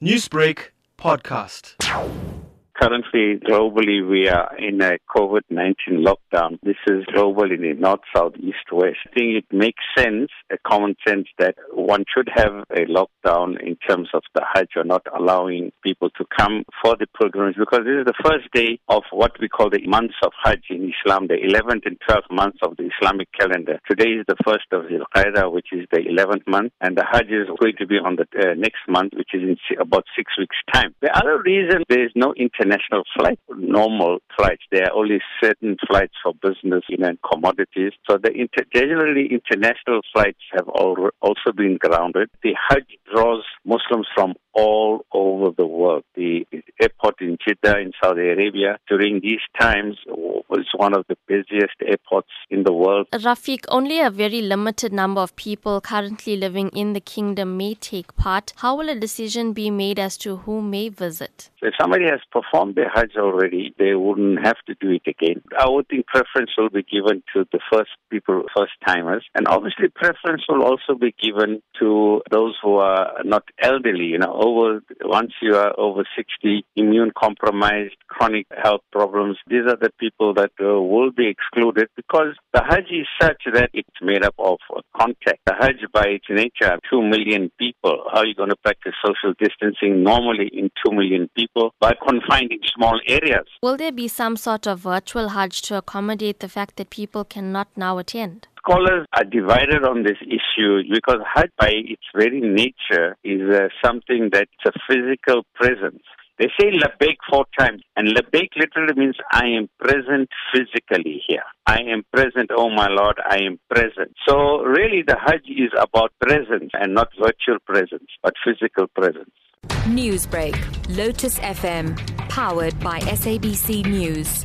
Newsbreak podcast. Currently, globally, we are in a COVID 19 lockdown. This is global in the north, south, east, west. I think it makes sense, a common sense, that one should have a lockdown in terms of the Hajj or not allowing people to come for the pilgrimage because this is the first day of what we call the months of Hajj in Islam, the 11th and 12th months of the Islamic calendar. Today is the first of Zul Qaeda, which is the 11th month, and the Hajj is going to be on the uh, next month, which is in about six weeks' time. The other reason there is no international international flight, normal flights. There are only certain flights for business you know, and commodities. So the inter- generally international flights have al- also been grounded. The Hajj draws Muslims from all over the world. The airport in Jeddah in Saudi Arabia during these times was one of the busiest airports in the world. Rafeek, only a very limited number of people currently living in the kingdom may take part. How will a decision be made as to who may visit? If somebody has performed their Hajj already, they wouldn't have to do it again. I would think preference will be given to the first people, first timers. And obviously preference will also be given to those who are not elderly, you know, over, once you are over 60, immune compromised, chronic health problems. These are the people that uh, will be excluded because the Hajj is such that it's made up of contact. The Hajj by its nature, 2 million people. How are you going to practice social distancing normally in 2 million people? people by confined in small areas. Will there be some sort of virtual Hajj to accommodate the fact that people cannot now attend? Scholars are divided on this issue because Hajj, by its very nature, is uh, something that's a physical presence. They say labbaik four times, and labbaik literally means I am present physically here. I am present, oh my Lord, I am present. So really the Hajj is about presence and not virtual presence, but physical presence. Newsbreak, Lotus FM, powered by SABC News.